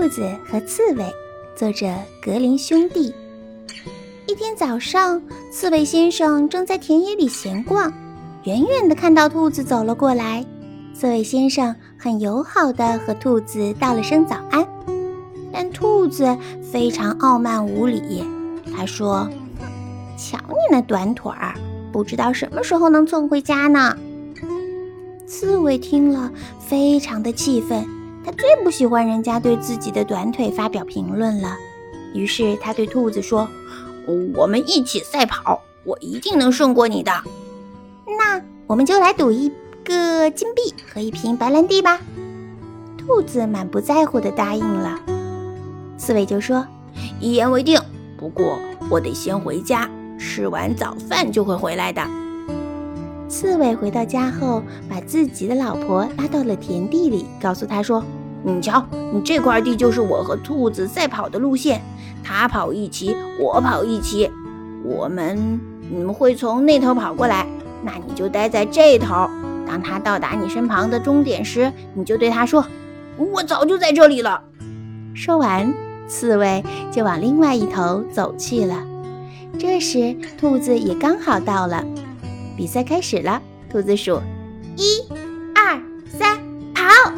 兔子和刺猬，作者格林兄弟。一天早上，刺猬先生正在田野里闲逛，远远的看到兔子走了过来。刺猬先生很友好的和兔子道了声早安，但兔子非常傲慢无礼。他说：“瞧你那短腿儿，不知道什么时候能蹭回家呢。”刺猬听了，非常的气愤。最不喜欢人家对自己的短腿发表评论了，于是他对兔子说：“我们一起赛跑，我一定能胜过你的。那我们就来赌一个金币和一瓶白兰地吧。”兔子满不在乎地答应了。刺猬就说：“一言为定，不过我得先回家，吃完早饭就会回来的。”刺猬回到家后，把自己的老婆拉到了田地里，告诉她说：“你瞧，你这块地就是我和兔子赛跑的路线，它跑一骑，我跑一骑，我们你们会从那头跑过来，那你就待在这头。当他到达你身旁的终点时，你就对他说：‘我早就在这里了。’”说完，刺猬就往另外一头走去了。这时，兔子也刚好到了。比赛开始了，兔子数一、二、三，跑！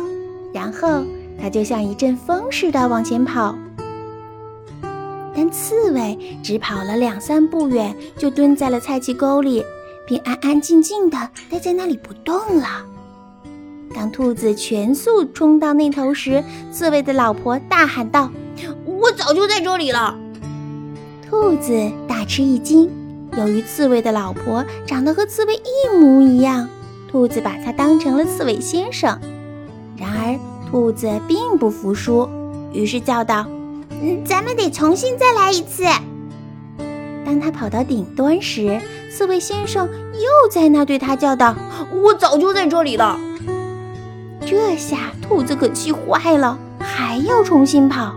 然后它就像一阵风似的往前跑。但刺猬只跑了两三步远，就蹲在了菜畦沟里，并安安静静地待在那里不动了。当兔子全速冲到那头时，刺猬的老婆大喊道：“我早就在这里了！”兔子大吃一惊。由于刺猬的老婆长得和刺猬一模一样，兔子把它当成了刺猬先生。兔子并不服输，于是叫道：“嗯，咱们得重新再来一次。”当他跑到顶端时，刺猬先生又在那对他叫道：“我早就在这里了。”这下兔子可气坏了，还要重新跑。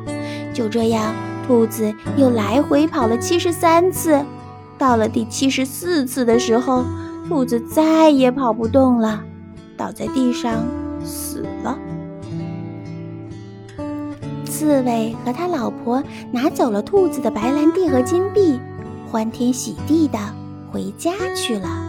就这样，兔子又来回跑了七十三次。到了第七十四次的时候，兔子再也跑不动了，倒在地上死了。刺猬和他老婆拿走了兔子的白兰地和金币，欢天喜地的回家去了。